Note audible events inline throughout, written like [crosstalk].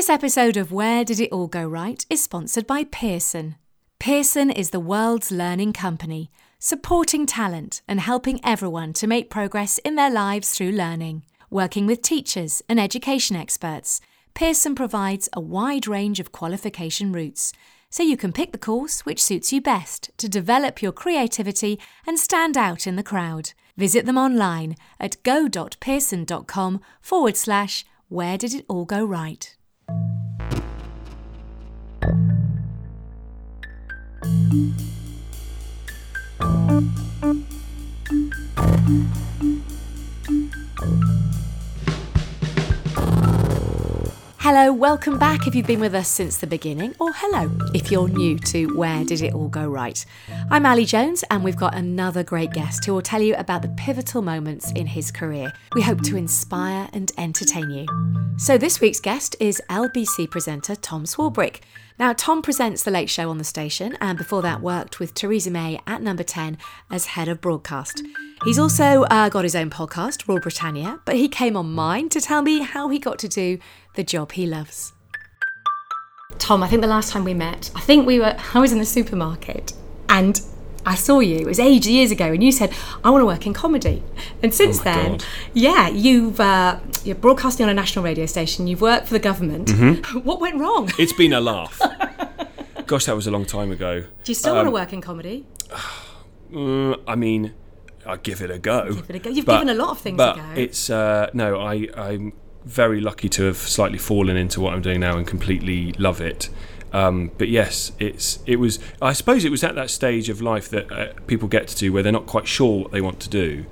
This episode of Where Did It All Go Right is sponsored by Pearson. Pearson is the world's learning company, supporting talent and helping everyone to make progress in their lives through learning. Working with teachers and education experts, Pearson provides a wide range of qualification routes, so you can pick the course which suits you best to develop your creativity and stand out in the crowd. Visit them online at go.pearson.com forward slash where did it all go right. Hello, welcome back if you've been with us since the beginning, or hello if you're new to Where Did It All Go Right. I'm Ali Jones, and we've got another great guest who will tell you about the pivotal moments in his career. We hope to inspire and entertain you. So, this week's guest is LBC presenter Tom Swarbrick. Now, Tom presents The Late Show on the station, and before that, worked with Theresa May at number 10 as head of broadcast. He's also uh, got his own podcast, Royal Britannia, but he came on mine to tell me how he got to do the job he loves. Tom, I think the last time we met, I think we were, I was in the supermarket and I saw you, it was ages, years ago, and you said, I want to work in comedy. And since Oh then, God. yeah, you've, uh, you're broadcasting on a national radio station, you've worked for the government. Mm-hmm. [laughs] What went wrong? It's been a [laughs] laugh. Gosh, that was a long time ago. Do you still want to work in comedy? Uh, [sighs] I mean, I'll give it a go. Give it a go. You've But- given a lot of things but a go. it's uh, no, I I'm very lucky to have slightly fallen into what I'm doing now and completely love it. Um, but yes, it's it was. I suppose it was at that stage of life that uh, people get to where they're not quite sure what they want to do,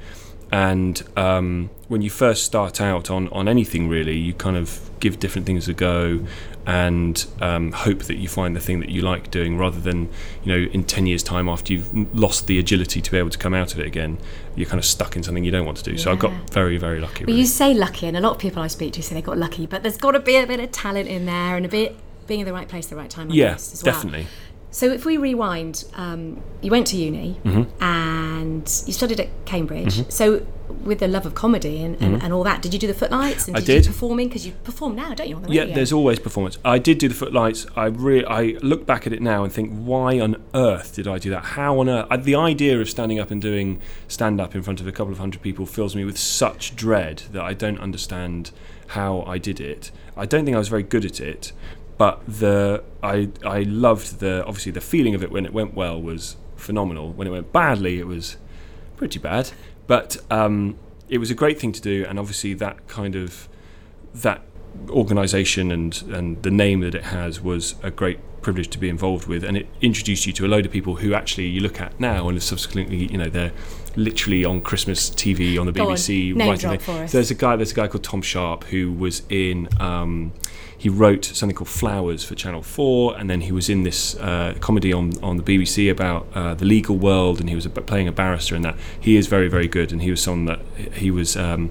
and um, when you first start out on on anything really, you kind of give different things a go. And um, hope that you find the thing that you like doing, rather than you know in ten years' time after you've lost the agility to be able to come out of it again, you're kind of stuck in something you don't want to do. So I got very very lucky. But really. you say lucky, and a lot of people I speak to say they got lucky, but there's got to be a bit of talent in there and a bit being in the right place at the right time. I Yeah, guess, well. definitely. So if we rewind, um, you went to uni Mm-hmm. and you studied at Cambridge. So with the love of comedy and, and, and all that, did you do the footlights and Mm-hmm. I did, you did. performing? Because you perform now, don't you? On the Yeah, there's always performance. I did do the footlights. I re- I look back at it now and think, why on earth did I do that? How on earth? I, the idea of standing up and doing stand up in front of a couple of hundred people fills me with such dread that I don't understand how I did it. I don't think I was very good at it, but the I I loved the obviously the feeling of it when it went well was phenomenal. When it went badly, it was pretty bad. But um, it was a great thing to do, and obviously that kind of that organisation and and the name that it has was a great privilege to be involved with, and it introduced you to a load of people who actually you look at now and subsequently, you know, they're literally on Christmas TV on the Go on, BBC. name writing drop for us. There's a guy. There's a guy called Tom Sharp who was in. Um, he wrote something called Flowers for Channel Four, and then he was in this uh, comedy on on the BBC about uh, the legal world, and he was playing a barrister in that. He is very very good, and he was someone that he was. Um,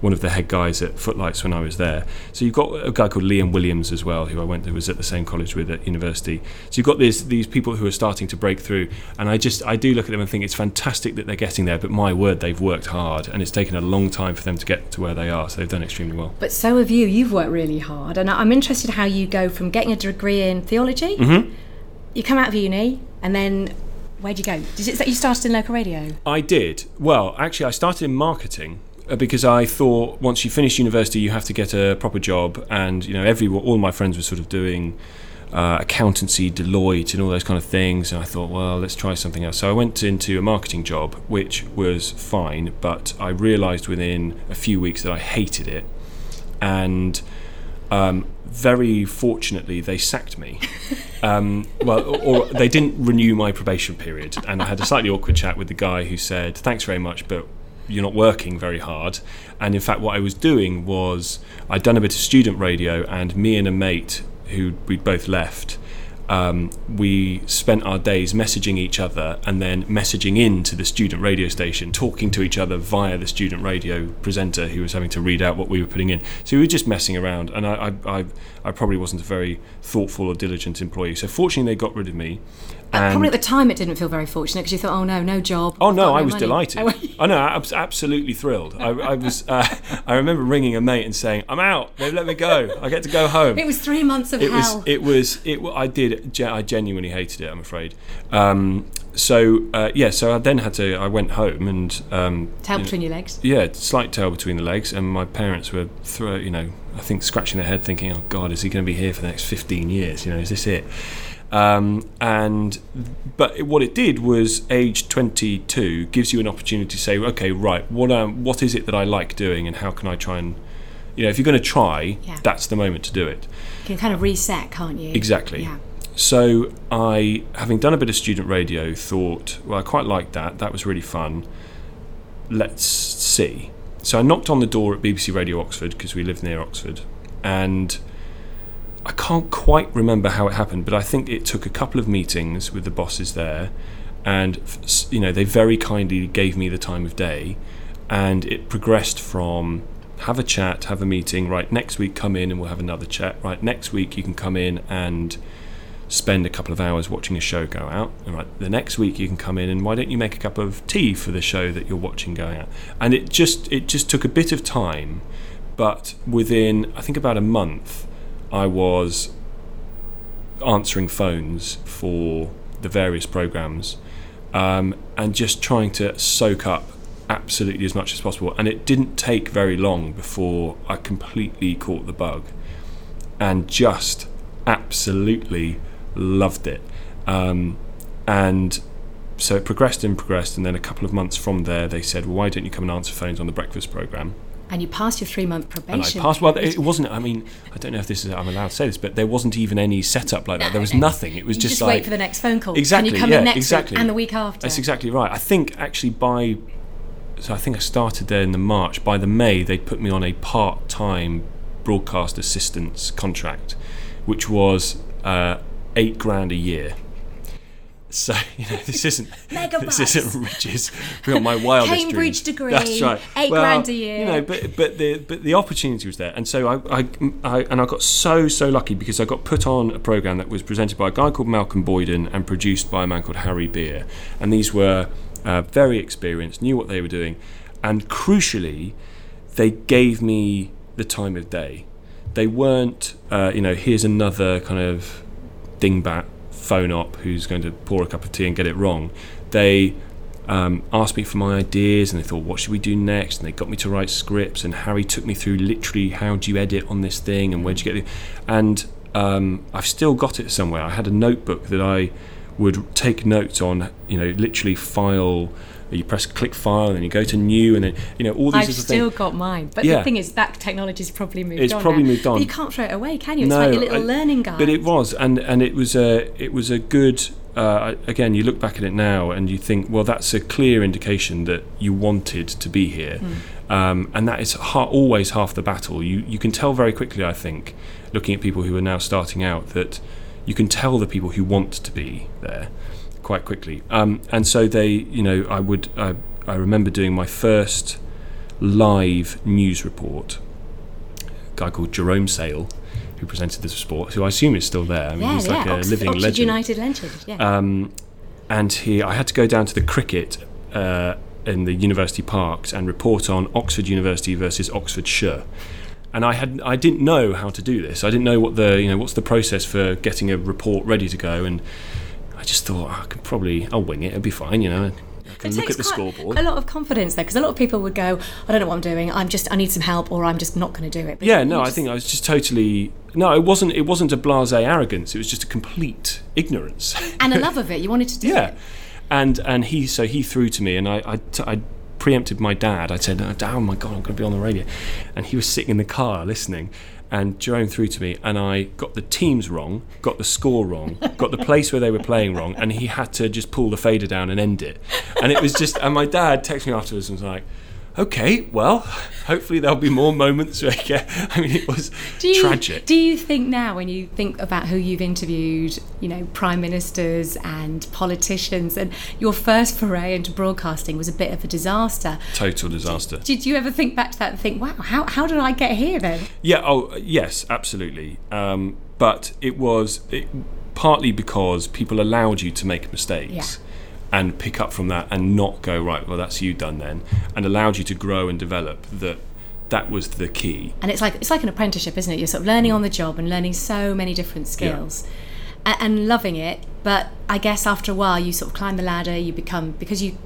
one of the head guys at Footlights when I was there. So you've got a guy called Liam Williams as well, who I went to was at the same college with at university. So you've got these these people who are starting to break through, and I just I do look at them and think it's fantastic that they're getting there. But my word, they've worked hard, and it's taken a long time for them to get to where they are. So they've done extremely well. But so have you. You've worked really hard, and I'm interested how you go from getting a degree in theology. Mm-hmm. You come out of uni, and then where'd you go? Did you, you started in local radio? I did. Well, actually, I started in marketing because I thought once you finish university, you have to get a proper job, and you know, every all my friends were sort of doing uh, accountancy, Deloitte, and all those kind of things. And I thought, well, let's try something else. So I went into a marketing job, which was fine, but I realised within a few weeks that I hated it, and um, very fortunately, they sacked me. [laughs] Um, well, or, or they didn't renew my probation period, and I had a slightly awkward chat with the guy who said, "Thanks very much, but." You're not working very hard, and in fact, what I was doing was I'd done a bit of student radio, and me and a mate who we'd both left, um, we spent our days messaging each other and then messaging in to the student radio station, talking to each other via the student radio presenter who was having to read out what we were putting in. So we were just messing around, and I, I, I, I probably wasn't a very thoughtful or diligent employee. So fortunately, they got rid of me. Uh, probably at the time it didn't feel very fortunate because you thought, oh no, no job. Oh no, I no was money. delighted. [laughs] Oh, I know, I was absolutely thrilled. I, I was. Uh, I remember ringing a mate and saying, "I'm out. They've let me go. I get to go home." it was three months of it was hell. it was it I did I genuinely hated it I'm afraid um, so uh, yeah so I then had to I went home and um, Tail you know, between your legs. yeah slight tail between the legs and my parents were throw you know I think scratching their head thinking oh god is he going to be here for the next 15 years you know is this it um, and but what it did was age 22 gives you an opportunity to say okay right what um, what is it that I like doing and how can I try and you know if you're going to try Yeah. that's the moment to do it You can kind of reset, can't you? Exactly. Yeah. So I, having done a bit of student radio, thought, well, I quite liked that. That was really fun. Let's see. So I knocked on the door at BBC Radio Oxford because we live near Oxford, and I can't quite remember how it happened, but I think it took a couple of meetings with the bosses there, and you know they very kindly gave me the time of day, and it progressed from have a chat, have a meeting. Right, next week come in and we'll have another chat. Right, next week you can come in and spend a couple of hours watching a show go out. And right, the next week you can come in and why don't you make a cup of tea for the show that you're watching going out? And it just it just took a bit of time, but within I think about a month, I was answering phones for the various programs um, and just trying to soak up absolutely as much as possible. And it didn't take very long before I completely caught the bug and just absolutely loved it. Um, and so it progressed and progressed, and then a couple of months from there, they said, "Well, why don't you come and answer phones on the breakfast program?" And you passed your three month And I probation. passed. Well, it wasn't. I mean, I don't know if this is. I'm allowed to say this, but there wasn't even any setup like that. There was nothing. It was just, just, like wait for the next phone call. Exactly, And you come yeah, in next exactly. week and the week after. That's exactly right. I think actually by, so I think I started there in the March. By the May, they put me on a part-time broadcast assistance contract, which was uh, eight grand a year. So [laughs] you know this isn't this isn't riches beyond my wildest Cambridge dreams. degree, That's right. eight Well, grand a year. You know, but but the but the opportunity was there, and so I, I, I and I got so so lucky because I got put on a program that was presented by a guy called Malcolm Boyden and produced by a man called Harry Beer, and these were uh, very experienced, knew what they were doing, and crucially, they gave me the time of day. They weren't, uh, you know, here's another kind of dingbat phone op who's going to pour a cup of tea and get it wrong. They um, asked me for my ideas and they thought, what should we do next? And they got me to write scripts. And Harry took me through literally how do you edit on this thing and where'd you get it? And um, I've still got it somewhere. I had a notebook that I would take notes on, you know, literally file. You press click file and then you go to new and then you know all these I've still things. got mine. But Yeah. the thing is, that technology's probably moved It's on. probably now. moved on. But you can't throw it away, can you? It's like a little I- learning guide. But it was, and and it was a it was a good. Uh, again, you look back at it now and you think, well, that's a clear indication that you wanted to be here, um, and that is ha- always half the battle. You you can tell very quickly, I think, looking at people who are now starting out, that you can tell the people who want to be there quite quickly. Um, and so they, you know, I would I, I remember doing my first live news report. A guy called Jerome Sale, who presented this sport, who I assume is still there. I mean, yeah, he's like yeah. a Oxford, living Oxford legend. United legend. Yeah. Um, and he, I had to go down to the cricket uh, in the university parks and report on Oxford University versus Oxfordshire. And I had, I didn't know how to do this. I didn't know what the, you know, what's the process for getting a report ready to go. And I just thought "Oh, I could probably, I'll wing it. It'll be fine, you know. I can It look at the scoreboard. A lot of confidence there, because a lot of people would go, "I don't know what I'm doing. I'm just, I need some help, or I'm just not going to do it." But Yeah, no, I think I was just totally. No, it wasn't. It wasn't a blasé arrogance. It was just a complete ignorance. [laughs] and a love of it. You wanted to do yeah, it. and and he so he threw to me, and I I, t- I preempted my dad. I said, "Oh my god, I'm going to be on the radio," and he was sitting in the car listening. And Jerome threw to me, and I got the teams wrong, got the score wrong, got the place where they were playing wrong, and he had to just pull the fader down and end it. And it was just, and my dad texted me afterwards and was like, okay, well, hopefully there'll be more moments where I get. I mean, it was Do you, tragic. Do you think now, when you think about who you've interviewed, you know, prime ministers and politicians, and your first foray into broadcasting was a bit of a disaster? Total disaster. Did you ever think back to that and think, wow, how, how did I get here then? Yeah. Oh, yes, absolutely. Um, but it was it, partly because people allowed you to make mistakes. Yeah. And pick up from that and not go right. Well, that's you done then, and allowed you to grow and develop. That that was the key. And it's like it's like an apprenticeship, isn't it? You're sort of learning on the job and learning so many different skills. a- And loving it, but I guess after a while you sort of climb the ladder. You become because you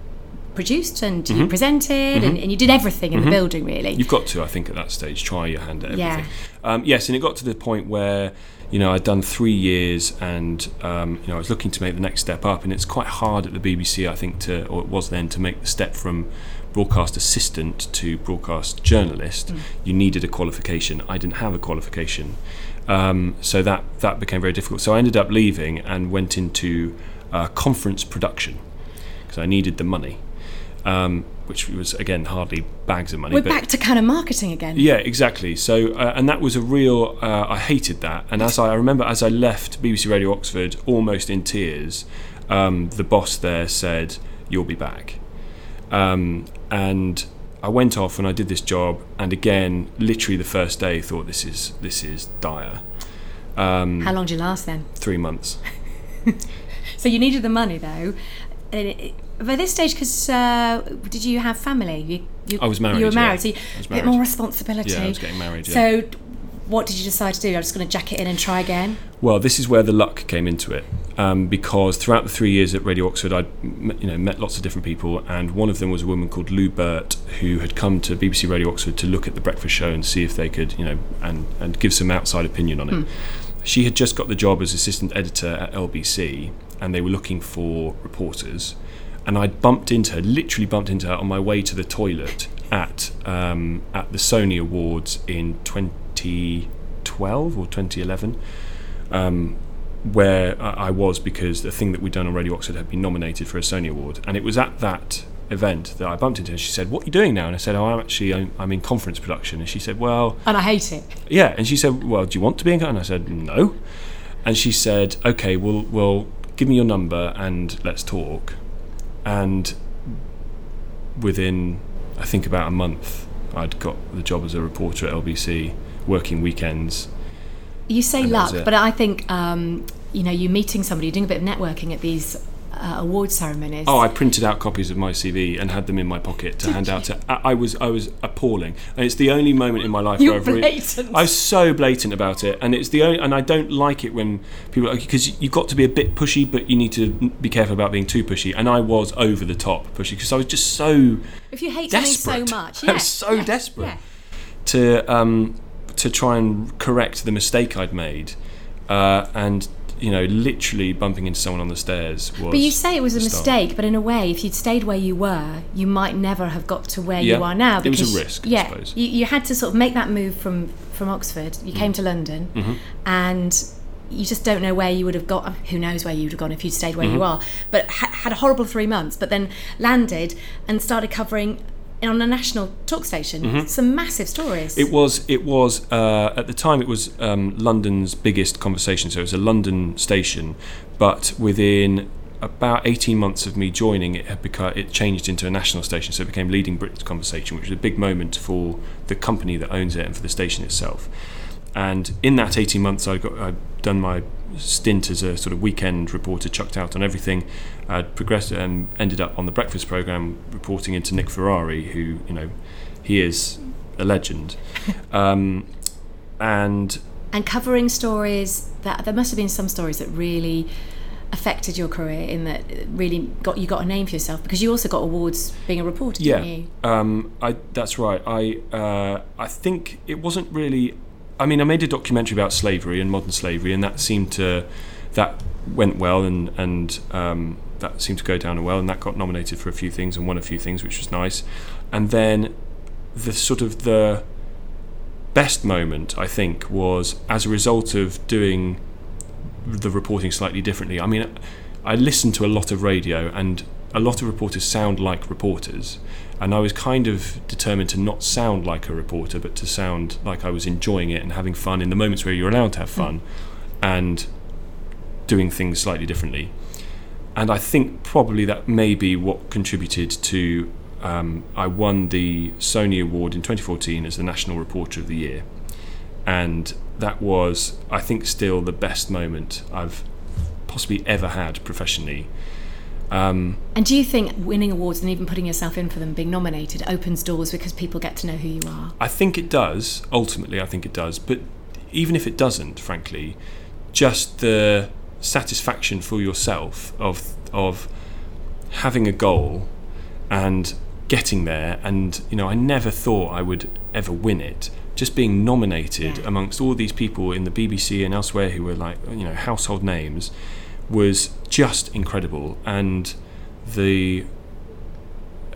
produced and Mm-hmm. you presented and, and you did everything in the building really. You've got to, I think, at that stage, try your hand at Yeah. everything. Um, yes, and it got to the point where, you know, I'd done three years, and um, you know, I was looking to make the next step up, and it's quite hard at the BBC, I think, to or it was then to make the step from broadcast assistant to broadcast journalist. You needed a qualification. I didn't have a qualification, um, so that that became very difficult. So I ended up leaving and went into uh, conference production because I needed the money. Um, which was again hardly bags of money. We're back to kind of marketing again. yeah, exactly. So, uh, and that was a real. Uh, I hated that. And as I, I remember, as I left BBC Radio Oxford, almost in tears, um, the boss there said, "You'll be back." Um, and I went off and I did this job. And again, literally the first day, thought this is this is dire. Um, How long did you last then? three months. [laughs] So you needed the money though. And it, by this stage, because uh, did you have family? You, you, I was married, You were yeah. married, so you, I was a bit more responsibility. Yeah, I was getting married. Yeah. So, what did you decide to do? I'm just going to jack it in and try again. Well, this is where the luck came into it, um, because throughout the three years at Radio Oxford, I'd you know met lots of different people, and one of them was a woman called Lou Burt, who had come to BBC Radio Oxford to look at the breakfast show and see if they could, you know, and and give some outside opinion on it. She had just got the job as assistant editor at LBC, and they were looking for reporters, and I bumped into her, literally bumped into her on my way to the toilet at um, at the Sony Awards in 2012 or 2011 um, where I was because the thing that we'd done on Radio Oxford had been nominated for a Sony Award, and it was at that event that I bumped into her. She said, "What are you doing now?" And I said, "Oh, I'm actually I'm, I'm in conference production." And she said, "Well, And I hate it. yeah." And she said, "Well, do you want to be in?" Conference? And I said, "No." And she said, "Okay, well, well, give me your number and let's talk." And within, I think, about a month, I'd got the job as a reporter at LBC, working weekends. You say And that was luck, but I think um, you know you're meeting somebody, you're doing a bit of networking at these uh, award ceremonies. Oh, I printed out copies of my CV and had them in my pocket to hand out to. I, I was I was appalling, and it's the only moment in my life [laughs] You're where I've re- blatant. I was so blatant about it, and it's the only, and I don't like it when people because you've got to be a bit pushy, but you need to be careful about being too pushy. And I was over the top pushy because I was just so if you hate desperate. so much, [laughs] I yeah, was so yeah, desperate yeah. to um, to try and correct the mistake I'd made, uh, and you know, literally bumping into someone on the stairs was. But you say it was a start. mistake, but in a way, if you'd stayed where you were, you might never have got to where Yeah, you are now. it was a Because, risk, I Yeah, suppose. You, you had to sort of make that move from from Oxford. You Mm. came to London, Mm-hmm. and you just don't know where you would have got. Who knows where you would have gone if you'd stayed where Mm-hmm. you are? But ha- had a horrible three months, but then landed and started covering on a national talk station some massive stories. Mm-hmm. It was. It was uh, at the time. It was um, London's biggest conversation. So it was a London station, but within about eighteen months of me joining, it had become. It changed into a national station. So it became Leading Britain's Conversation, which was a big moment for the company that owns it and for the station itself. And in that eighteen months, I got. I'd done my stint as a sort of weekend reporter, chucked out on everything. I'd progressed and ended up on the breakfast program, reporting into Nick Ferrari, who you know, he is a legend. [laughs] Um, and and covering stories that there must have been some stories that really affected your career in that it really got you got a name for yourself because you also got awards being a reporter yeah, didn't you um, I that's right. I uh, I think it wasn't really. I mean, I made a documentary about slavery and modern slavery, and that seemed to that went well, and and um, that seemed to go down well, and that got nominated for a few things and won a few things, which was nice. And then the sort of the best moment I think was as a result of doing the reporting slightly differently. I mean, I listened to a lot of radio and a lot of reporters sound like reporters, and I was kind of determined to not sound like a reporter, but to sound like I was enjoying it and having fun in the moments where you're allowed to have fun, mm. and doing things slightly differently. And I think probably that may be what contributed to um, I won the Sony Award in 2014 as the National Reporter of the Year. And that was, I think, still the best moment I've possibly ever had professionally. Um, and do you think winning awards and even putting yourself in for them, being nominated, opens doors because people get to know who you are? I think it does. Ultimately, I think it does. But even if it doesn't, frankly, just the satisfaction for yourself of of having a goal and getting there. And you know I never thought I would ever win it. Just being nominated yeah. amongst all these people in the BBC and elsewhere who were like you know household names was just incredible. And the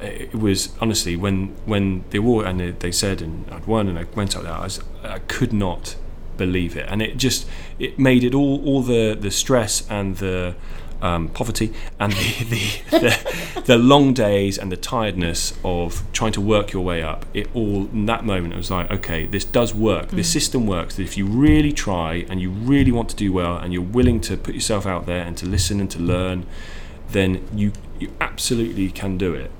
it was honestly when when the award and they said and I'd won and I went up there I, was, I could not believe it and it just it made it all all the the stress and the um, poverty and the, [laughs] the, the, the, long days and the tiredness of trying to work your way up. It all in that moment it was like, okay, this does work. Mm. This system works. That if you really try and you really want to do well and you're willing to put yourself out there and to listen and to learn, then you you absolutely can do it.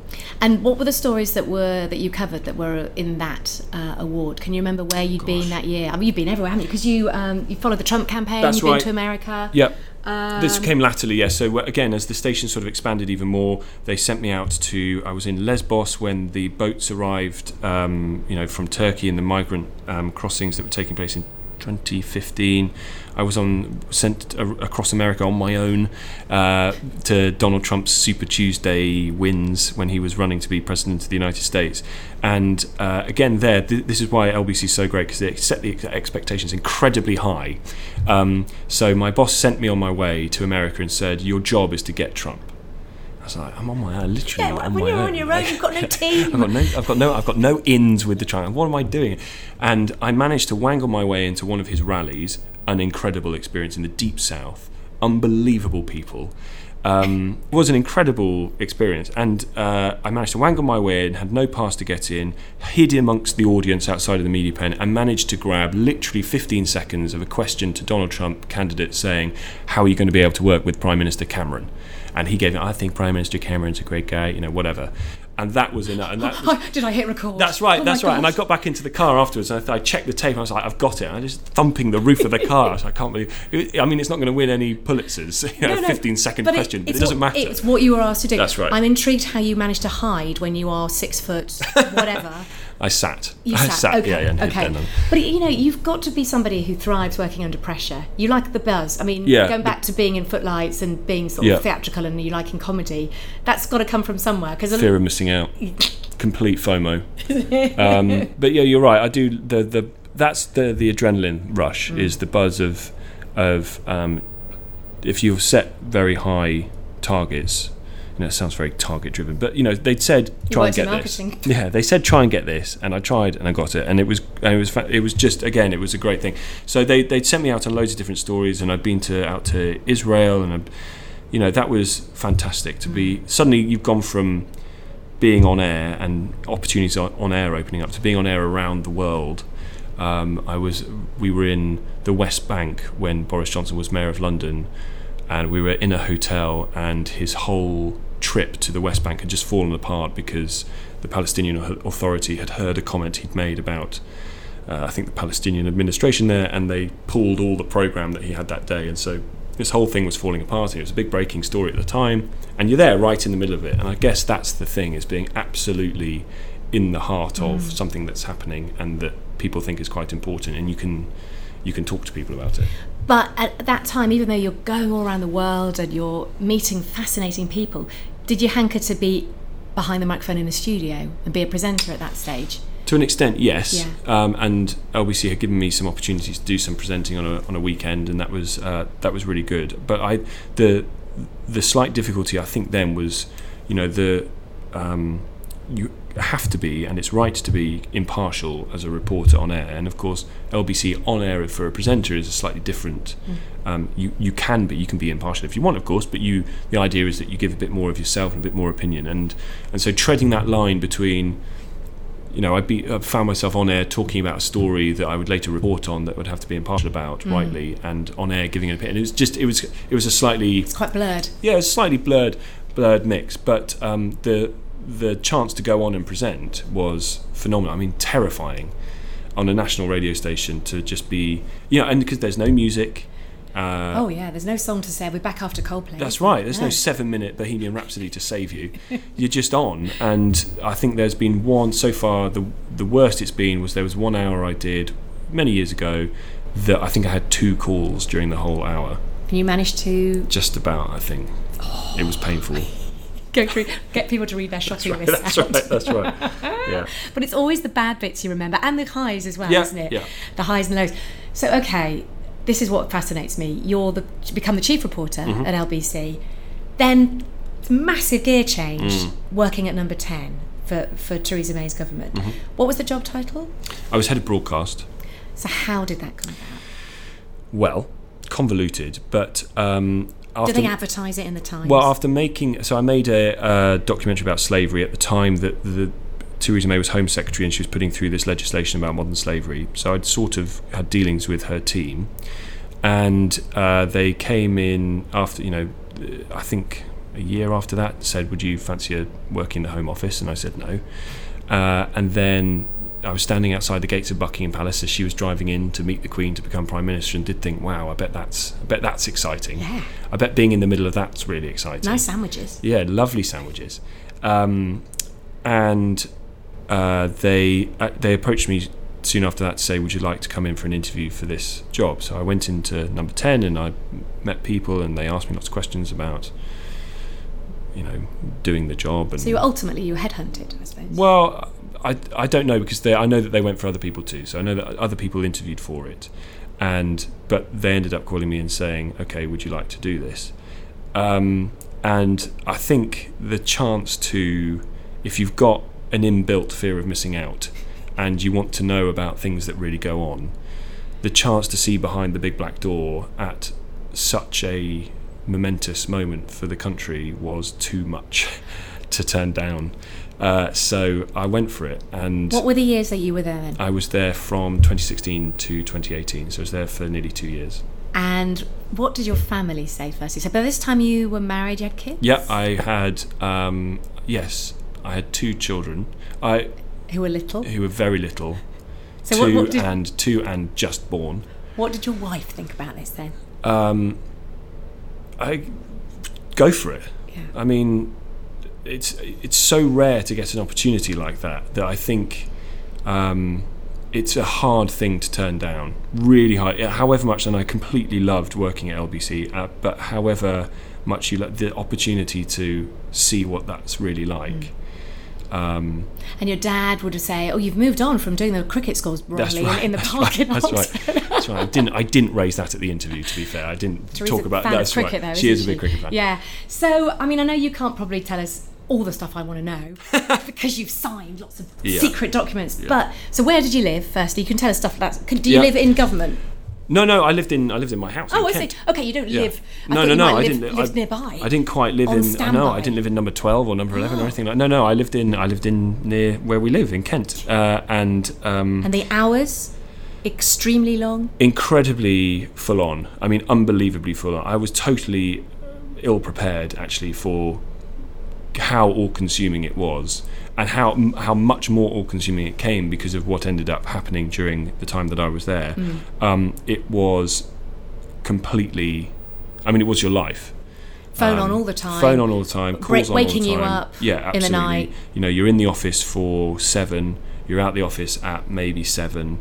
And what were the stories that were that you covered that were in that uh, award? Can you remember where you had been that year? I mean, you've been everywhere, haven't you? Because you um, you followed the Trump campaign. That's you've right. been to America. Yep. Um, this came latterly, yes. So again, as the station sort of expanded even more, they sent me out to. I was in Lesbos when the boats arrived, um, you know, from Turkey and the migrant um, crossings that were taking place in 2015. I was on sent across America on my own uh, to Donald Trump's Super Tuesday wins when he was running to be president of the United States. And uh, again, there, th- this is why LBC is so great because they set the expectations incredibly high. Um, so my boss sent me on my way to America and said, "Your job is to get Trump." I was like, I'm on my own, I literally yeah, on when my you're own. on your own, you've got no [laughs] team. I've got no, I've got no, I've got no ins with the trial. What am I doing? And I managed to wangle my way into one of his rallies. An incredible experience in the deep south. Unbelievable people. Um, it was an incredible experience, and uh, I managed to wangle my way in, had no pass to get in, hid amongst the audience outside of the media pen, and managed to grab literally 15 seconds of a question to Donald Trump candidate saying, "How are you going to be able to work with Prime Minister Cameron?" and he gave I think Prime Minister Cameron's a great guy, you know, whatever. And that was enough. And that [laughs] was, Did I hit record? That's right, oh that's right. And I got back into the car afterwards and I, I checked the tape and I was like, I've got it. And I just thumping the roof of the car. I, like, I can't believe it. I mean, it's not going to win any Pulitzers, [laughs] you know, no, no, 15 second question, it, but it doesn't what, matter. It's what you were asked to do. That's right. I'm intrigued how you managed to hide when you are six foot, [laughs] whatever. I sat. You I sat. sat. Okay. Yeah, yeah. Okay. But you know, you've got to be somebody who thrives working under pressure. You like the buzz. I mean, yeah, going back to being in Footlights and being sort of yeah. theatrical, and you liking comedy. That's got to come from somewhere. Because fear of missing out, [laughs] complete FOMO. [laughs] um, but yeah, you're right. I do the the that's the the adrenaline rush mm. is the buzz of of um, if you've set very high targets you know, it sounds very target driven, but you know, they'd said try and get this. [laughs] Yeah, they said try and get this, and I tried and I got it, and it was and it was it was just again, it was a great thing. So they they'd sent me out on loads of different stories, and I'd been to out to Israel, and I, you know, that was fantastic to be. Mm. Suddenly, you've gone from being on air and opportunities on air opening up to being on air around the world. Um, I was we were in the West Bank when Boris Johnson was mayor of London, and we were in a hotel, and his whole trip to the West Bank had just fallen apart because the Palestinian Authority had heard a comment he'd made about, uh, I think, the Palestinian administration there, and they pulled all the program that he had that day. And so this whole thing was falling apart. It was a big breaking story at the time, and you're there right in the middle of it. And I guess that's the thing: is being absolutely in the heart of mm. something that's happening and that people think is quite important, and you can you can talk to people about it. But at that time, even though you're going all around the world and you're meeting fascinating people, did you hanker to be behind the microphone in the studio and be a presenter at that stage? To an extent, yes. Yeah. Um, and LBC had given me some opportunities to do some presenting on a, on a weekend, and that was uh, that was really good. But I the the slight difficulty I think then was, you know, the um, you have to be, and it's right to be impartial as a reporter on air. And of course, LBC on air for a presenter is a slightly different. Um, you you can be you can be impartial if you want, of course, but you the idea is that you give a bit more of yourself and a bit more opinion, and and so treading that line between you know, I'd be I found myself on air talking about a story that I would later report on that would have to be impartial about, rightly, and on air giving an opinion. It was just it was it was a slightly It's quite blurred. yeah, it was a slightly blurred blurred mix, but um, the the chance to go on and present was phenomenal. I mean, terrifying on a national radio station to just be you know, and because there's no music. Uh, oh yeah, there's no song to say. We're back after Coldplay. that's right. There's no No. seven minute Bohemian Rhapsody to save you. [laughs] You're just on. And I think there's been one so far. The the worst it's been was there was one hour I did many years ago that I think I had two calls during the whole hour. Can you manage to Just about. I think it was painful. Go through, get people to read their shopping list That's out? right. That's right. Yeah. [laughs] But it's always the bad bits you remember, and the highs as well, Yeah, isn't it? yeah. The highs and the lows. So okay, this is what fascinates me. You're the become the chief reporter Mm-hmm. at LBC, then massive gear change, Mm. working at number ten for for Theresa May's government. Mm-hmm. What was the job title? I was head of broadcast. So how did that come about? Well, convoluted, but um, after Did they advertise it in the Times? Well, after making, so I made a, uh documentary about slavery at the time that the Theresa May was Home Secretary and she was putting through this legislation about modern slavery. So I'd sort of had dealings with her team, and uh, they came in after, you know, I think a year after that, said, "Would you fancy a work in the Home Office?" And I said no. Uh, and then I was standing outside the gates of Buckingham Palace as she was driving in to meet the Queen to become Prime Minister, and did think, "Wow, I bet that's, I bet that's exciting. Yeah. I bet being in the middle of that's really exciting." nice sandwiches. Yeah, lovely sandwiches. Um, and uh, they uh, they approached me soon after that to say, "Would you like to come in for an interview for this job?" So I went into number ten and I met people, and they asked me lots of questions about, you know, doing the job. And So you ultimately you were headhunted, I suppose. well, I, I don't know because they I know that they went for other people too. So I know that other people interviewed for it, and but they ended up calling me and saying, "Okay, would you like to do this?" Um, and I think the chance to, if you've got an inbuilt fear of missing out, and you want to know about things that really go on, the chance to see behind the big black door at such a momentous moment for the country was too much [laughs] to turn down. Uh, so I went for it, and what were the years that you were there then? I was there from 2016 to 2018. So I was there for nearly two years. And what did your family say firstly? So by this time you were married, you had kids? Yeah, I had um, yes, I had two children. I Who were little? who were very little, So two what, what did and two and just born. what did your wife think about this then? Um, I go for it. Yeah. I mean, it's it's so rare to get an opportunity like that that I think um, it's a hard thing to turn down. Really hard. However much, and I completely loved working at LBC, uh, but however much you like the opportunity to see what that's really like. Um, And your dad would say, "Oh, you've moved on from doing the cricket scores broadly right. in, the parking right. lot." That's right. That's right. I didn't. I didn't raise that at the interview. To be fair, I didn't talk about fan that's cricket, right. though. she is a big cricket fan. Yeah. So, I mean, I know you can't probably tell us all the stuff I want to know [laughs] because you've signed lots of Yeah. secret documents. But so, where did you live? Firstly, you can tell us stuff about. Do you Yeah. live in government? No, no. I lived in. I lived in my house. Oh, I see. Okay, you don't Yeah. live. I no, no, you no. I live, didn't. lived I, nearby. I didn't quite live in. I know. I didn't live in number twelve or number eleven or anything like. No, no. I lived in. I lived in near where we live in Kent, uh, and um, And the hours, extremely long. incredibly full on. I mean, unbelievably full on. I was totally ill prepared actually for how all consuming it was and how how much more all consuming it came because of what ended up happening during the time that I was there. Mm. Um, it was completely. I mean, it was your life. Phone on Um, all the time. Phone on all the time. Break- Calls on waking all the you time. up Yeah, in the night. You know, you're in the office for seven. You're out the office at maybe seven.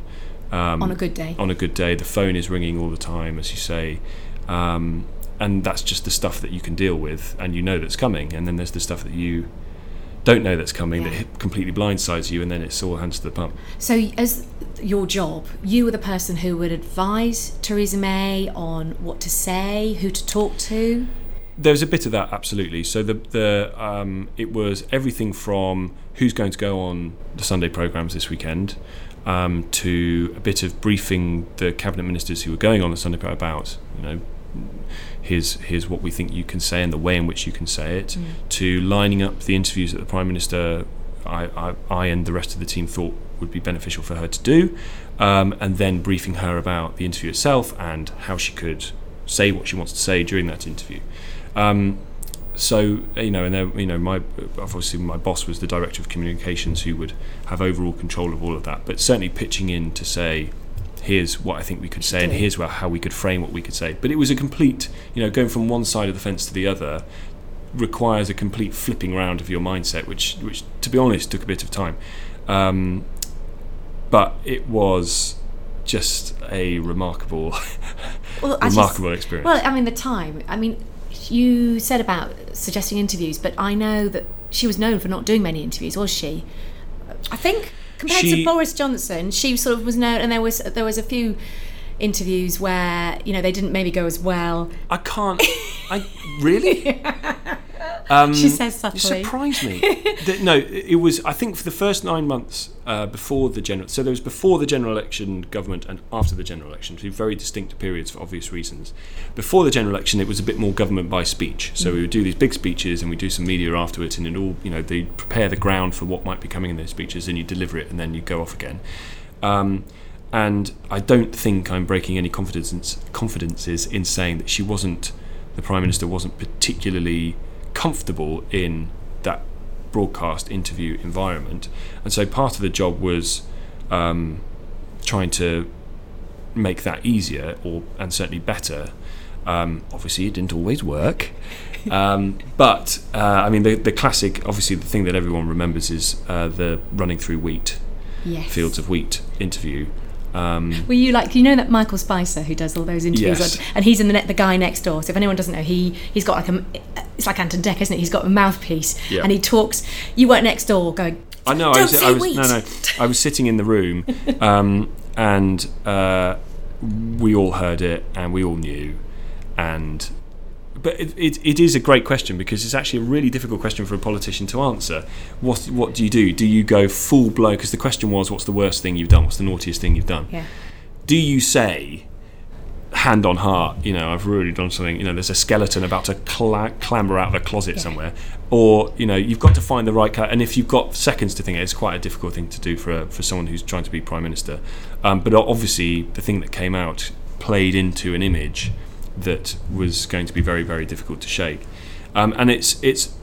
Um, on a good day. on a good day. The phone is ringing all the time, as you say, um, and that's just the stuff that you can deal with, and you know that's coming. And then there's the stuff that you don't know that's coming Yeah. that completely blindsides you, and then it's all hands to the pump. So, as your job, you were the person who would advise Theresa May on what to say, who to talk to. There's a bit of that, absolutely. So the the um, it was everything from who's going to go on the Sunday programs this weekend, um, to a bit of briefing the cabinet ministers who were going on the Sunday about you know here's here's what we think you can say and the way in which you can say it, Mm. to lining up the interviews that the prime minister, I, I, I and the rest of the team thought would be beneficial for her to do, um, and then briefing her about the interview itself and how she could say what she wants to say during that interview. Um, so you know, and then you know, my obviously my boss was the director of communications, who would have overall control of all of that. But certainly pitching in to say, here's what I think we could say, and here's how we could frame what we could say. But it was a complete, you know, going from one side of the fence to the other requires a complete flipping round of your mindset, which, which to be honest, took a bit of time. Um, but it was just a remarkable, Well, as you s- remarkable experience. Well, I mean, the time. I mean, you said about suggesting interviews, but I know that she was known for not doing many interviews, was she? I think compared She- to Boris Johnson, she sort of was known, and there was there was a few interviews where you know they didn't maybe go as well. I can't. I really. [laughs] Um, She says You subtly. surprised me. [laughs] The- no, it was. I think for the first nine months uh, before the general. So there was before the general election government and after the general election, two very distinct periods for obvious reasons. Before the general election, it was a bit more government by speech. So we would do these big speeches and we do some media afterwards, and it all you know they prepare the ground for what might be coming in those speeches, and you deliver it, and then you go off again. Um, and I don't think I'm breaking any confidence confidences in saying that she wasn't the prime minister wasn't particularly comfortable in that broadcast interview environment, and so part of the job was um, trying to make that easier or and certainly better. Um, obviously, it didn't always work, [laughs] um, but uh, I mean the the classic. Obviously, the thing that everyone remembers is uh, the running through wheat Yes. fields of wheat interview. Um, Were you like you know that Michael Spicer who does all those interviews, Yes. and he's in the net, the guy next door. So if anyone doesn't know, he he's got like a it's like Ant and Dec, isn't it? He's got a mouthpiece, Yeah. and he talks. You weren't next door going. I know. I was, I was no, no. I was sitting in the room, [laughs] um, and uh, we all heard it, and we all knew, and. But it, it, it is a great question because it's actually a really difficult question for a politician to answer. What what do you do? Do you go full blow? Because the question was, what's the worst thing you've done? What's the naughtiest thing you've done? Yeah. do you say hand on heart you know i've really done something you know there's a skeleton about to cla- clamber out of a closet Yeah. somewhere or you know you've got to find the right cut and if you've got seconds to think it's quite a difficult thing to do for a, for someone who's trying to be prime minister um, but obviously the thing that came out played into an image that was going to be very very difficult to shake. Um, and it's it's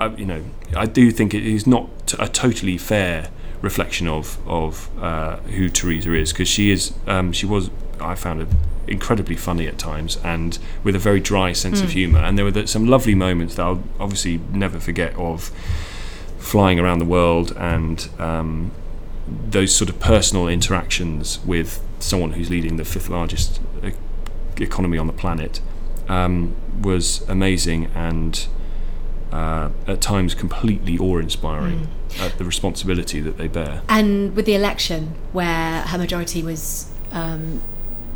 uh, you know I do think it is not a totally fair reflection of of uh, who Theresa is because she is um, she was I found her incredibly funny at times and with a very dry sense of humour. And there were some lovely moments that I'll obviously never forget of flying around the world and um, those sort of personal interactions with someone who's leading the fifth largest economy on the planet um, was amazing and uh, at times completely awe-inspiring at the responsibility that they bear. And with the election, where her majority was um,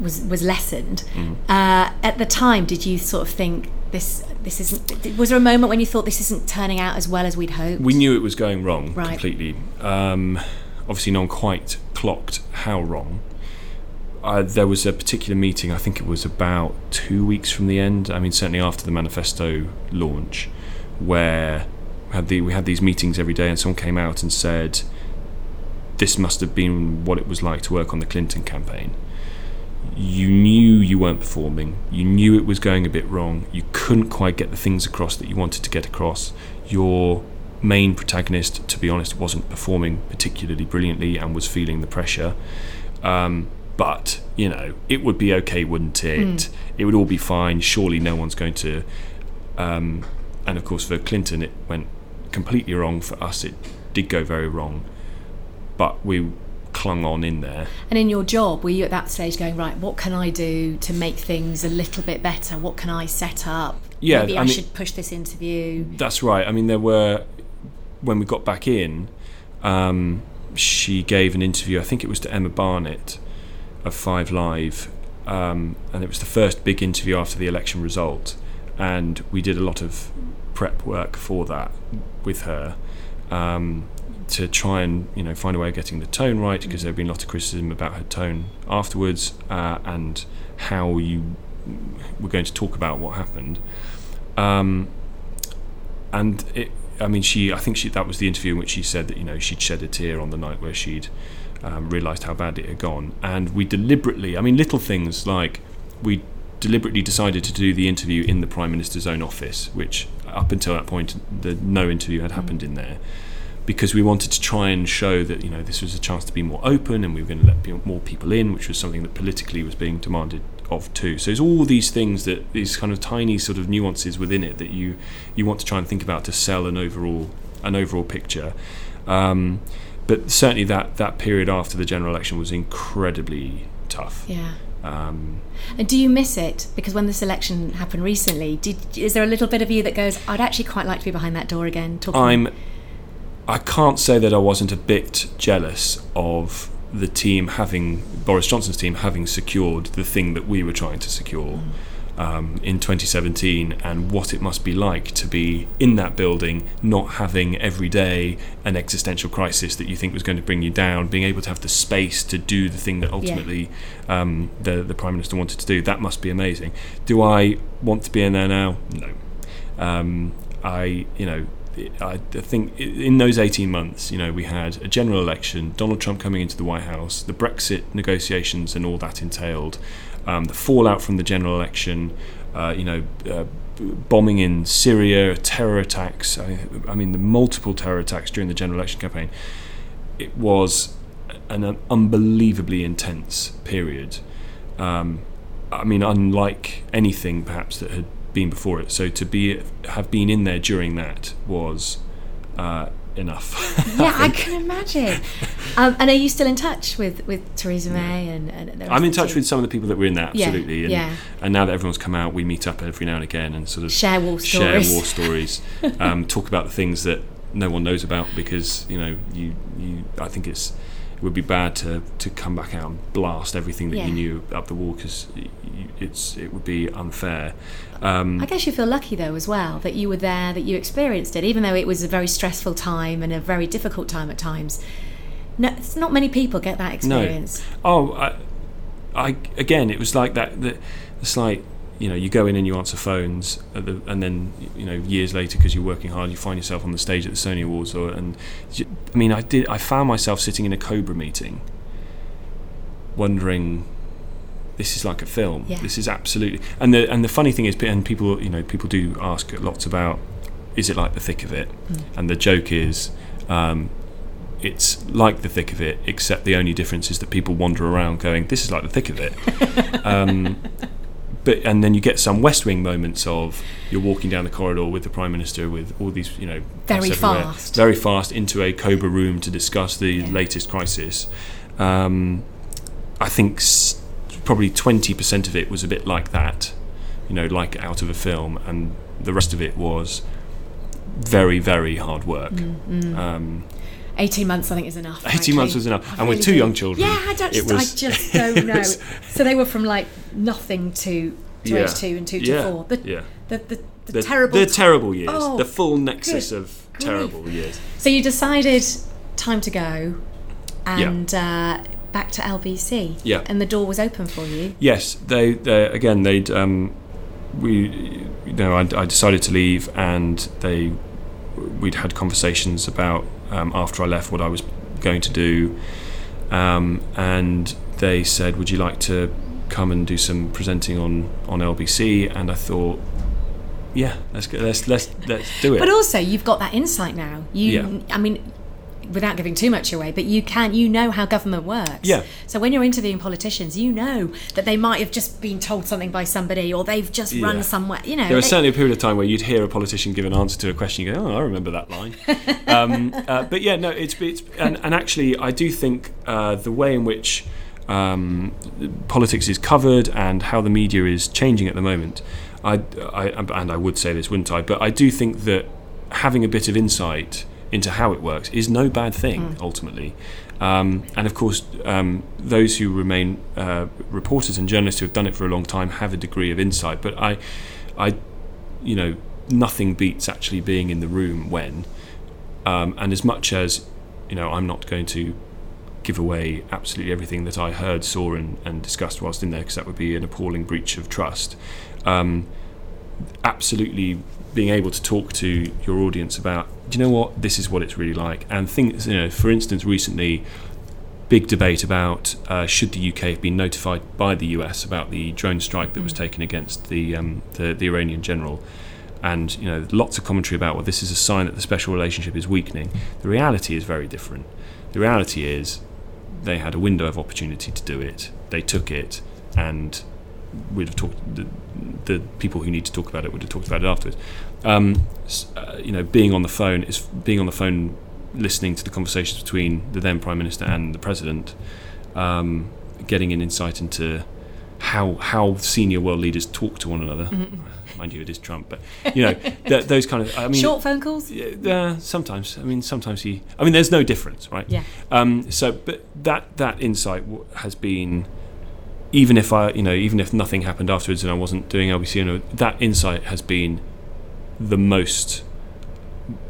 was was lessened, Mm. uh, at the time, did you sort of think this this isn't? Was there a moment when you thought this isn't turning out as well as we'd hoped? We knew it was going wrong Right. completely. Um, obviously, no one quite clocked how wrong. Uh, there was a particular meeting, I think it was about two weeks from the end. I mean, certainly after the manifesto launch, where we had, the, we had these meetings every day, and someone came out and said, This must have been what it was like to work on the Clinton campaign. You knew you weren't performing, you knew it was going a bit wrong, you couldn't quite get the things across that you wanted to get across. Your main protagonist, to be honest, wasn't performing particularly brilliantly and was feeling the pressure. Um, but you know, it would be okay, wouldn't it? It would all be fine. Surely, no one's going to. Um, and of course, for Clinton, it went completely wrong. For us, it did go very wrong. But we clung on in there. And in your job, were you at that stage going right? What can I do to make things a little bit better? What can I set up? Yeah, maybe I I, mean- should push this interview. That's right. I mean, there were when we got back in. Um, she gave an interview. I think it was to Emma Barnett of Five Live, um, and it was the first big interview after the election result. and we did a lot of prep work for that with her. Um, to try and you know find a way of getting the tone right because there had been a lot of criticism about her tone afterwards uh, and how you were going to talk about what happened. Um, and it, I mean, she I think she that was the interview in which she said that you know she'd shed a tear on the night where she'd um, realised how bad it had gone, and we deliberately, I mean, little things like we deliberately decided to do the interview in the Prime Minister's own office, which up until that point, the, no interview had happened in there because we wanted to try and show that you know this was a chance to be more open and we were going to let more people in, which was something that politically was being demanded of too. So there's all these things that these kind of tiny sort of nuances within it that you you want to try and think about to sell an overall an overall picture. Um, but certainly that that period after the general election was incredibly tough. Yeah. Um, and do you miss it? Because when this election happened recently, did, is there a little bit of you that goes, "I'd actually quite like to be behind that door again"? Talking I'm I can't say that I wasn't a bit jealous of the team having Boris Johnson's team having secured the thing that we were trying to secure um, in 2017, and what it must be like to be in that building, not having every day an existential crisis that you think was going to bring you down, being able to have the space to do the thing that ultimately yeah. um, the the prime minister wanted to do. That must be amazing. Do I want to be in there now? No. Um, I, you know, I think in those 18 months, you know, we had a general election, Donald Trump coming into the White House, the Brexit negotiations and all that entailed, um, the fallout from the general election, uh, you know, uh, bombing in Syria, terror attacks. I, I, mean, the multiple terror attacks during the general election campaign. It was an, unbelievably intense period. Um, I mean, unlike anything perhaps that had been before it. So to be have been in there during that was uh, enough. [laughs] yeah, I, I, can imagine. Um, and are you still in touch with, with Theresa May and, and I'm in touch team? with some of the people that were in that absolutely. Yeah, and, yeah. and now that everyone's come out, we meet up every now and again and sort of share war stories. share war stories, [laughs] um, talk about the things that no one knows about because you know you you I think it's it would be bad to, to come back out and blast everything that yeah. you knew up the wall because it's it would be unfair. Um, I guess you feel lucky though as well that you were there, that you experienced it, even though it was a very stressful time and a very difficult time at times. No, it's not many people get that experience. No. Oh, I, I again, it was like that. The, it's like you know, you go in and you answer phones, the, and then you know, years later, because you're working hard, you find yourself on the stage at the Sony Awards, or and I mean, I did. I found myself sitting in a Cobra meeting, wondering, this is like a film. Yeah. This is absolutely. And the and the funny thing is, and people, you know, people do ask lots about, is it like the thick of it? Mm. And the joke is. Um, it's like the thick of it, except the only difference is that people wander around going, "This is like the thick of it." [laughs] um, but and then you get some West Wing moments of you're walking down the corridor with the Prime Minister with all these you know very fast, very fast into a Cobra room to discuss the yeah. latest crisis. Um, I think s- probably twenty percent of it was a bit like that, you know, like out of a film, and the rest of it was very very hard work. Mm, Um, 18 months I think is enough. 18 frankly. months was enough. I and really with two young children. Yeah, I, don't, it was, I just [laughs] don't know. was- so they were from like nothing to, to Yeah. age two and two Yeah, to four. The, yeah. the, the, the, the terrible. the terrible years, Oh, the full nexus of grief. terrible years. so you decided time to go and uh, back to LBC. Yeah. And the door was open for you. Yes, they, they again they'd um, we you know I, I decided to leave and they we'd had conversations about um, after I left what I was going to do um, and they said would you like to come and do some presenting on on LBC and I thought yeah let's go, let's let's let's do it But also, you've got that insight now. You, Yeah. I mean, without giving too much away, but you can, you know how government works. Yeah. So when you're interviewing politicians, you know that they might have just been told something by somebody, or they've just Yeah. run somewhere. You know, There was certainly a period of time where you'd hear a politician give an answer to a question, you go, "Oh, I remember that line." [laughs] um, uh, but yeah, no, it's, it's and, and actually, I do think uh, the way in which um, politics is covered and how the media is changing at the moment, I, I and I would say this, wouldn't I? But I do think that having a bit of insight into how it works is no bad thing ultimately. Um, and of course, um, those who remain uh, reporters and journalists who have done it for a long time have a degree of insight. But I, I you know, nothing beats actually being in the room when. Um, and as much as, you know, I'm not going to give away absolutely everything that I heard, saw, and, and discussed whilst in there, because that would be an appalling breach of trust. Um, absolutely being able to talk to your audience about, do you know what, this is what it's really like. And things, you know, for instance, recently, big debate about uh, should the UK have been notified by the US about the drone strike that was taken against the, um, the, the Iranian general. And you know, lots of commentary about well, this is a sign that the special relationship is weakening. The reality is very different. The reality is they had a window of opportunity to do it. They took it, and we'd have talked. The, people who need to talk about it would have talked about it afterwards. Um, uh, you know, being on the phone is being on the phone, listening to the conversations between the then prime minister and the president, um, getting an insight into how how senior world leaders talk to one another. Mind you, it is Trump, but you know th- [laughs] those kind of. I mean, Short phone calls? yeah, uh, sometimes. I mean, sometimes he. I mean, there's no difference, right? Yeah. Um, so, but that that insight w- has been, even if I, you know, even if nothing happened afterwards and I wasn't doing LBC, you know, that insight has been the most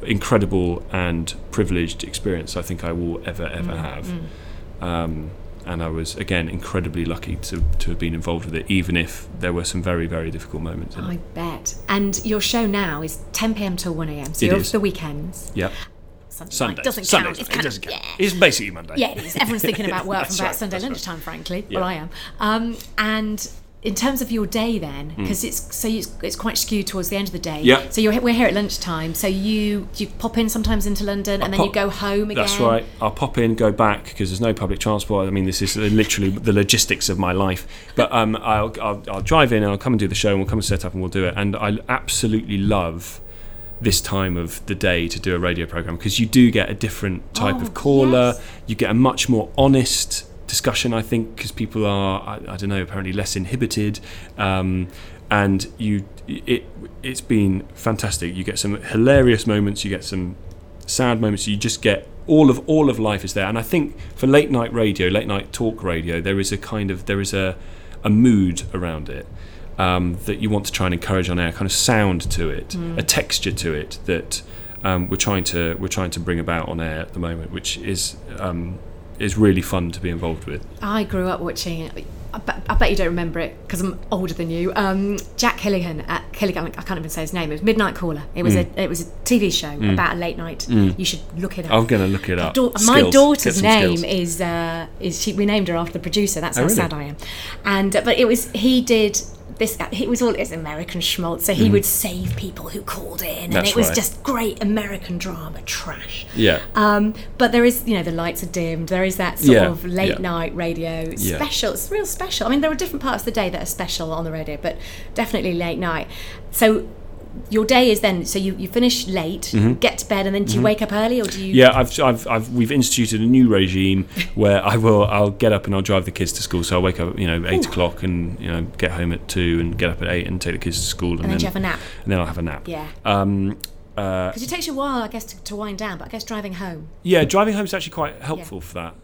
incredible and privileged experience I think I will ever ever Mm, have. Um, and I was again incredibly lucky to to have been involved with it, even if there were some very very difficult moments. In I it. bet. And your show now is 10 pm till 1 am. So It you're is. off the weekends. Yeah. Sunday, night Sunday doesn't Sundays, count. It's it doesn't count. yeah. It's basically Monday. Yeah, it is. Everyone's [laughs] thinking about work from about right, Sunday that's right. lunchtime, frankly. Yeah. Well, I am. Um, and in terms of your day, then, Hmm. because it's so it's, it's quite skewed towards the end of the day. Yeah. So you're, we're here at lunchtime. So you you pop in sometimes into London, and then you go home again. That's right. I'll pop in, go back because there's no public transport. I mean, this is literally the logistics of my life. But um, I'll, I'll, I'll drive in and I'll come and do the show and we'll come and set up and we'll do it. And I absolutely love this time of the day to do a radio program because you do get a different type Oh, of caller. yes. You get a much more honest discussion, I think, because people are, I, I don't know, apparently less inhibited. Um, and you, it, it's been fantastic. You get some hilarious moments. You get some sad moments. You just get all of all of life is there. And I think for late night radio, late night talk radio, there is a kind of there is a a mood around it um, that you want to try and encourage on air, kind of sound to it, a texture to it that um, we're trying to we're trying to bring about on air at the moment, which is um, is really fun to be involved with. I grew up watching it. I bet, I bet you don't remember it because I'm older than you. Um, Jack Hilligan at Hilligan, I can't even say his name. It was Midnight Caller. It was Mm. a it was a TV show about a late night. You should look it up. I'm going to look it up. dau- my daughter's name skills. is uh, is she, we named her after the producer. That's Oh, how really? sad I am. And uh, but it was he did this. It was all it's American schmaltz. So he would save people who called in, and Mm. That's it was right. just great American drama trash. Yeah. Um, but there is, you know, the lights are dimmed. There is that sort Yeah, of late yeah. night radio Yeah. special. It's real special. I mean, there are different parts of the day that are special on the radio, but definitely late night. So your day is then. So you, you finish late, get to bed, and then do you wake up early, or do you? Mm-hmm. Yeah, I've, I've, I've, we've instituted a new regime [laughs] where I will, I'll get up and I'll drive the kids to school. So I'll wake up, you know, eight Ooh. o'clock and you know get home at two and get up at eight and take the kids to school and, And then you have a nap. and then I'll have a nap. Yeah. Um, uh, Because it takes you a while, I guess, to, to wind down. But I guess driving home yeah, driving home is actually quite helpful for that.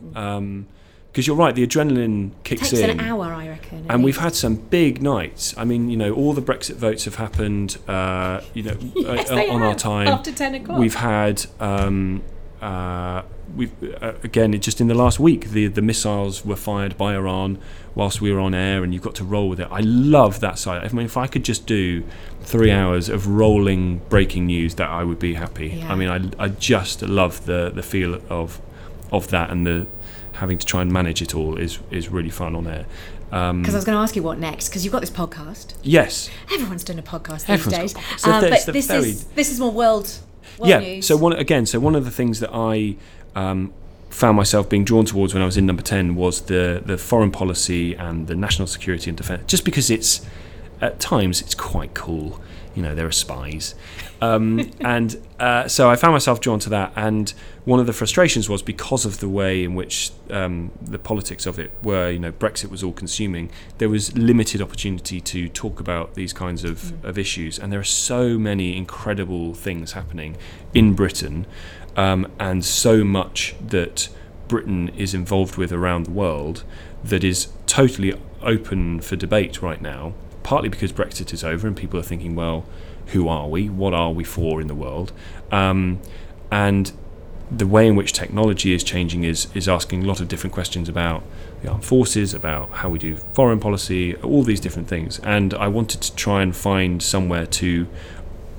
Because you're right, the adrenaline kicks takes in. an hour, I reckon. And we've had some big nights. I mean, you know, all the Brexit votes have happened. Uh, you know, [laughs] Yes, uh, on our time after 10 o'clock. We've had um, uh, we've uh, again just in the last week the the missiles were fired by Iran whilst we were on air, and you've got to roll with it. I love that side. I mean, if I could just do three hours of rolling breaking news, that I would be happy. Yeah. I mean, I I just love the the feel of of that and the having to try and manage it all is is really fun on air. Um, Because I was going to ask you what next, because you've got this podcast. yes, Everyone's doing a podcast these Everyone's days. got podcasts. So Uh, but this very- is this is more world. world yeah. News. So one again, so one of the things that I um, found myself being drawn towards when I was in number ten was the the foreign policy and the national security and defence. Just because it's at times it's quite cool. You know, there are spies, um, [laughs] and uh, so I found myself drawn to that. And one of the frustrations was because of the way in which um, the politics of it were. You know, Brexit was all consuming. There was limited opportunity to talk about these kinds of, of issues, and there are so many incredible things happening in Britain, um, and so much that Britain is involved with around the world that is totally open for debate right now partly because Brexit is over and people are thinking, well, who are we? What are we for in the world? Um, and the way in which technology is changing is is asking a lot of different questions about the armed forces, about how we do foreign policy, all these different things. And I wanted to try and find somewhere to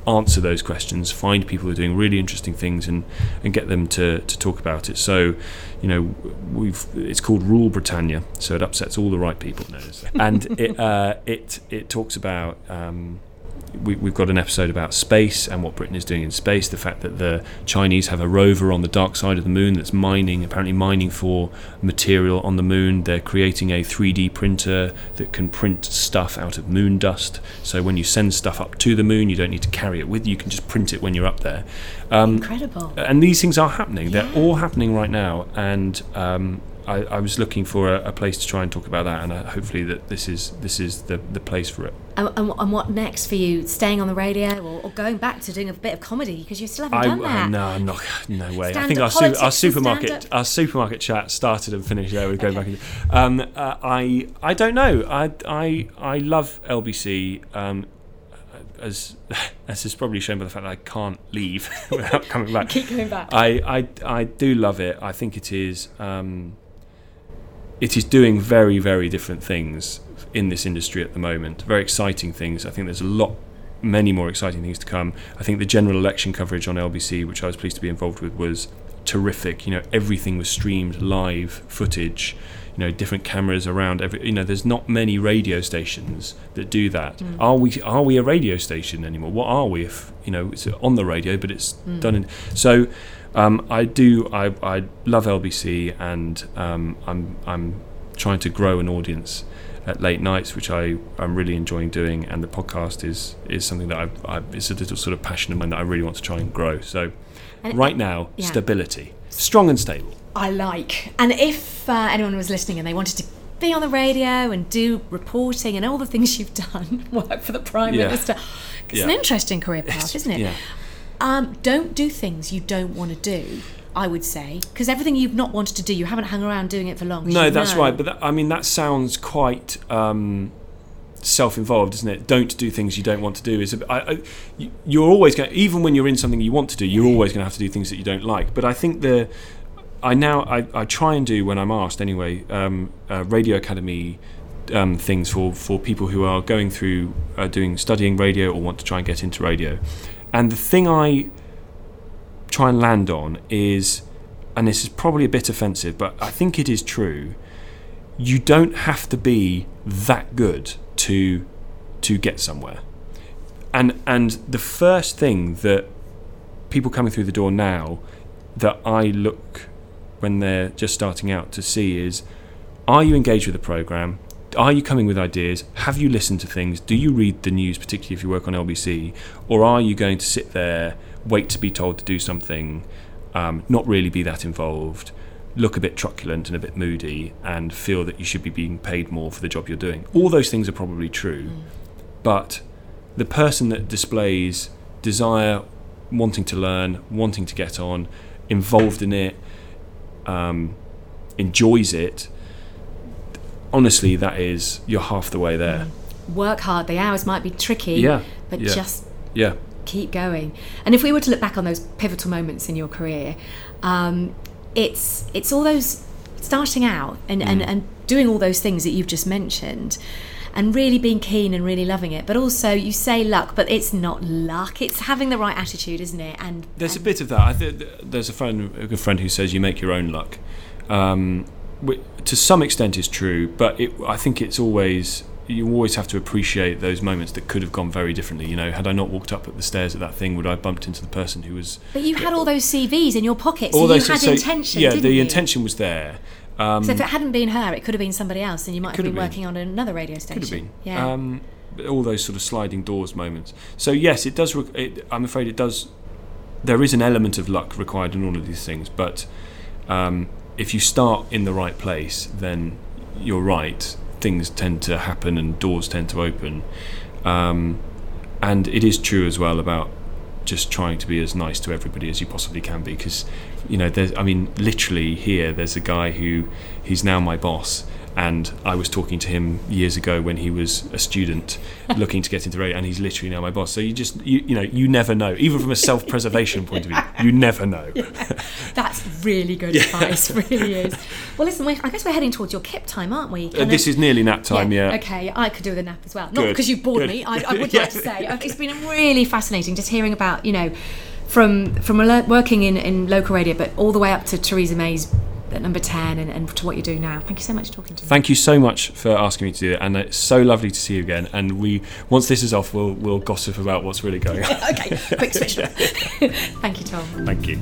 answer those questions, find people who are doing really interesting things, and, and get them to, to talk about it. So, you know, we've it's called Rule Britannia, so it upsets all the right people, [laughs] and it uh, it it talks about. Um, we, have got an episode about space and what Britain is doing in space. The fact that the Chinese have a rover on the dark side of the moon that's mining, apparently mining for material on the moon. They're creating a 3D printer that can print stuff out of moon dust. So when you send stuff up to the moon, you don't need to carry it with you. You can just print it when you're up there. Um, Incredible. And these things are happening. Yeah. They're all happening right now. And um, I, I, was looking for a, a, place to try and talk about that, and uh, hopefully that this is this is the, the place for it. And, and, and what next for you? Staying on the radio or, or, going back to doing a bit of comedy because you still haven't I, done that? Uh, no, I'm not. No way. Stand I think our, su- our supermarket our supermarket chat started and finished there with going okay. back. Um, uh, I I don't know. I I I love LBC. Um, as [laughs] as is probably shown by the fact that I can't leave [laughs] without coming back. [laughs] Keep coming back. I, I I do love it. I think it is. Um, it is doing very, very different things in this industry at the moment. Very exciting things. I think there's a lot, many more exciting things to come. I think the general election coverage on LBC, which I was pleased to be involved with, was terrific. You know, everything was streamed live footage. You know, different cameras around every. You know, there's not many radio stations that do that. Mm. Are we? Are we a radio station anymore? What are we? If you know, it's on the radio, but it's mm. done in. So um, I do. I, I love LBC, and um, I'm I'm trying to grow an audience at late nights, which I I'm really enjoying doing. And the podcast is is something that I've, I've it's a little sort of passion of mine that I really want to try and grow. So and right now, yeah. stability, strong and stable. I like. And if uh, anyone was listening and they wanted to be on the radio and do reporting and all the things you've done, [laughs] work for the Prime yeah. Minister. It's yeah. an interesting career path, it's, isn't it? Yeah. Um, don't do things you don't want to do. I would say because everything you've not wanted to do, you haven't hung around doing it for long. No, that's know. right. But that, I mean, that sounds quite um, self-involved, isn't it? Don't do things you don't want to do. Is I, I, you're always going, even when you're in something you want to do, you're always going to have to do things that you don't like. But I think the I now I, I try and do when I'm asked anyway. Um, uh, Radio Academy um, things for, for people who are going through uh, doing studying radio or want to try and get into radio. And the thing I try and land on is, and this is probably a bit offensive, but I think it is true. You don't have to be that good to to get somewhere. And and the first thing that people coming through the door now that I look when they're just starting out to see is are you engaged with the program? Are you coming with ideas? Have you listened to things? Do you read the news, particularly if you work on LBC? Or are you going to sit there, wait to be told to do something, um, not really be that involved, look a bit truculent and a bit moody, and feel that you should be being paid more for the job you're doing? All those things are probably true. Mm. But the person that displays desire, wanting to learn, wanting to get on, involved in it, um, enjoys it, honestly, that is you're half the way there. Mm. Work hard. The hours might be tricky, yeah, but yeah. just yeah, keep going. And if we were to look back on those pivotal moments in your career, um, it's it's all those starting out and, mm. and, and doing all those things that you've just mentioned and really being keen and really loving it. But also, you say luck, but it's not luck. It's having the right attitude, isn't it? And there's and a bit of that. I th- there's a friend, a good friend, who says you make your own luck. Um, to some extent is true, but it, I think it's always you always have to appreciate those moments that could have gone very differently. You know, had I not walked up at the stairs at that thing, would I have bumped into the person who was? But you had all those CVs in your pockets. All so those, you had so, intention. Yeah, the you? intention was there. Um, so if it hadn't been her, it could have been somebody else, and you might have been, been, working on another radio station. Could have been. Yeah. Um, all those sort of sliding doors moments. So yes, it does. It, I'm afraid it does. There is an element of luck required in all of these things, but um, if you start in the right place, then you're right. Things tend to happen and doors tend to open. Um, and it is true as well about just trying to be as nice to everybody as you possibly can be because you know there's i mean literally here there's a guy who he's now my boss And I was talking to him years ago when he was a student [laughs] looking to get into radio, and he's literally now my boss. So you just, you, you know, you never know. Even from a self preservation point of view, you never know. [laughs] That's really good advice, [laughs] really is. Well, listen, I guess we're heading towards your kip time, aren't we? Uh, this is nearly nap time, yeah. Okay, I could do with a nap as well. Not Good, because you've bored good. me. I, I would Yeah. like to say it's been really fascinating just hearing about you know from from working in, in local radio, but all the way up to Theresa May's at number ten and, and to what you do now. Thank you so much for talking to me. Thank you so much for asking me to do it, and it's so lovely to see you again. And we, once this is off, we'll we'll gossip about what's really going on. [laughs] okay, quick switch. [laughs] Thank you, Tom. Thank you.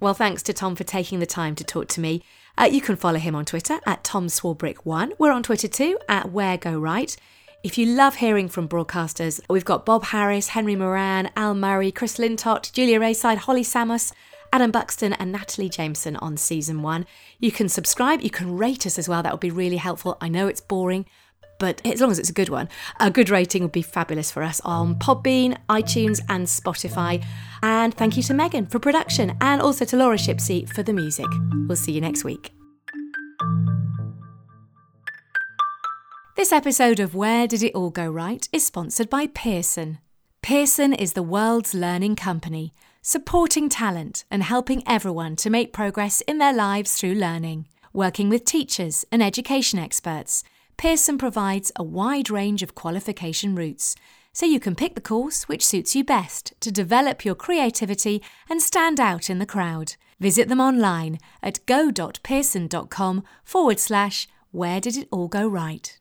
Well, thanks to Tom for taking the time to talk to me. Uh, you can follow him on Twitter at Tom Swarbrick1. We're on Twitter too at Where Go Right. If you love hearing from broadcasters, we've got Bob Harris, Henry Moran, Al Murray, Chris Lintott, Julia Raeside, Holly Samos, Adam Buxton, and Natalie Jameson on season one. You can subscribe, you can rate us as well. That would be really helpful. I know it's boring, but as long as it's a good one, a good rating would be fabulous for us on Podbean, iTunes, and Spotify. And thank you to Megan for production and also to Laura Shipsey for the music. We'll see you next week. This episode of Where Did It All Go Right is sponsored by Pearson. Pearson is the world's learning company, supporting talent and helping everyone to make progress in their lives through learning. Working with teachers and education experts, Pearson provides a wide range of qualification routes, so you can pick the course which suits you best to develop your creativity and stand out in the crowd. Visit them online at go.pearson.com forward slash where did it all go right.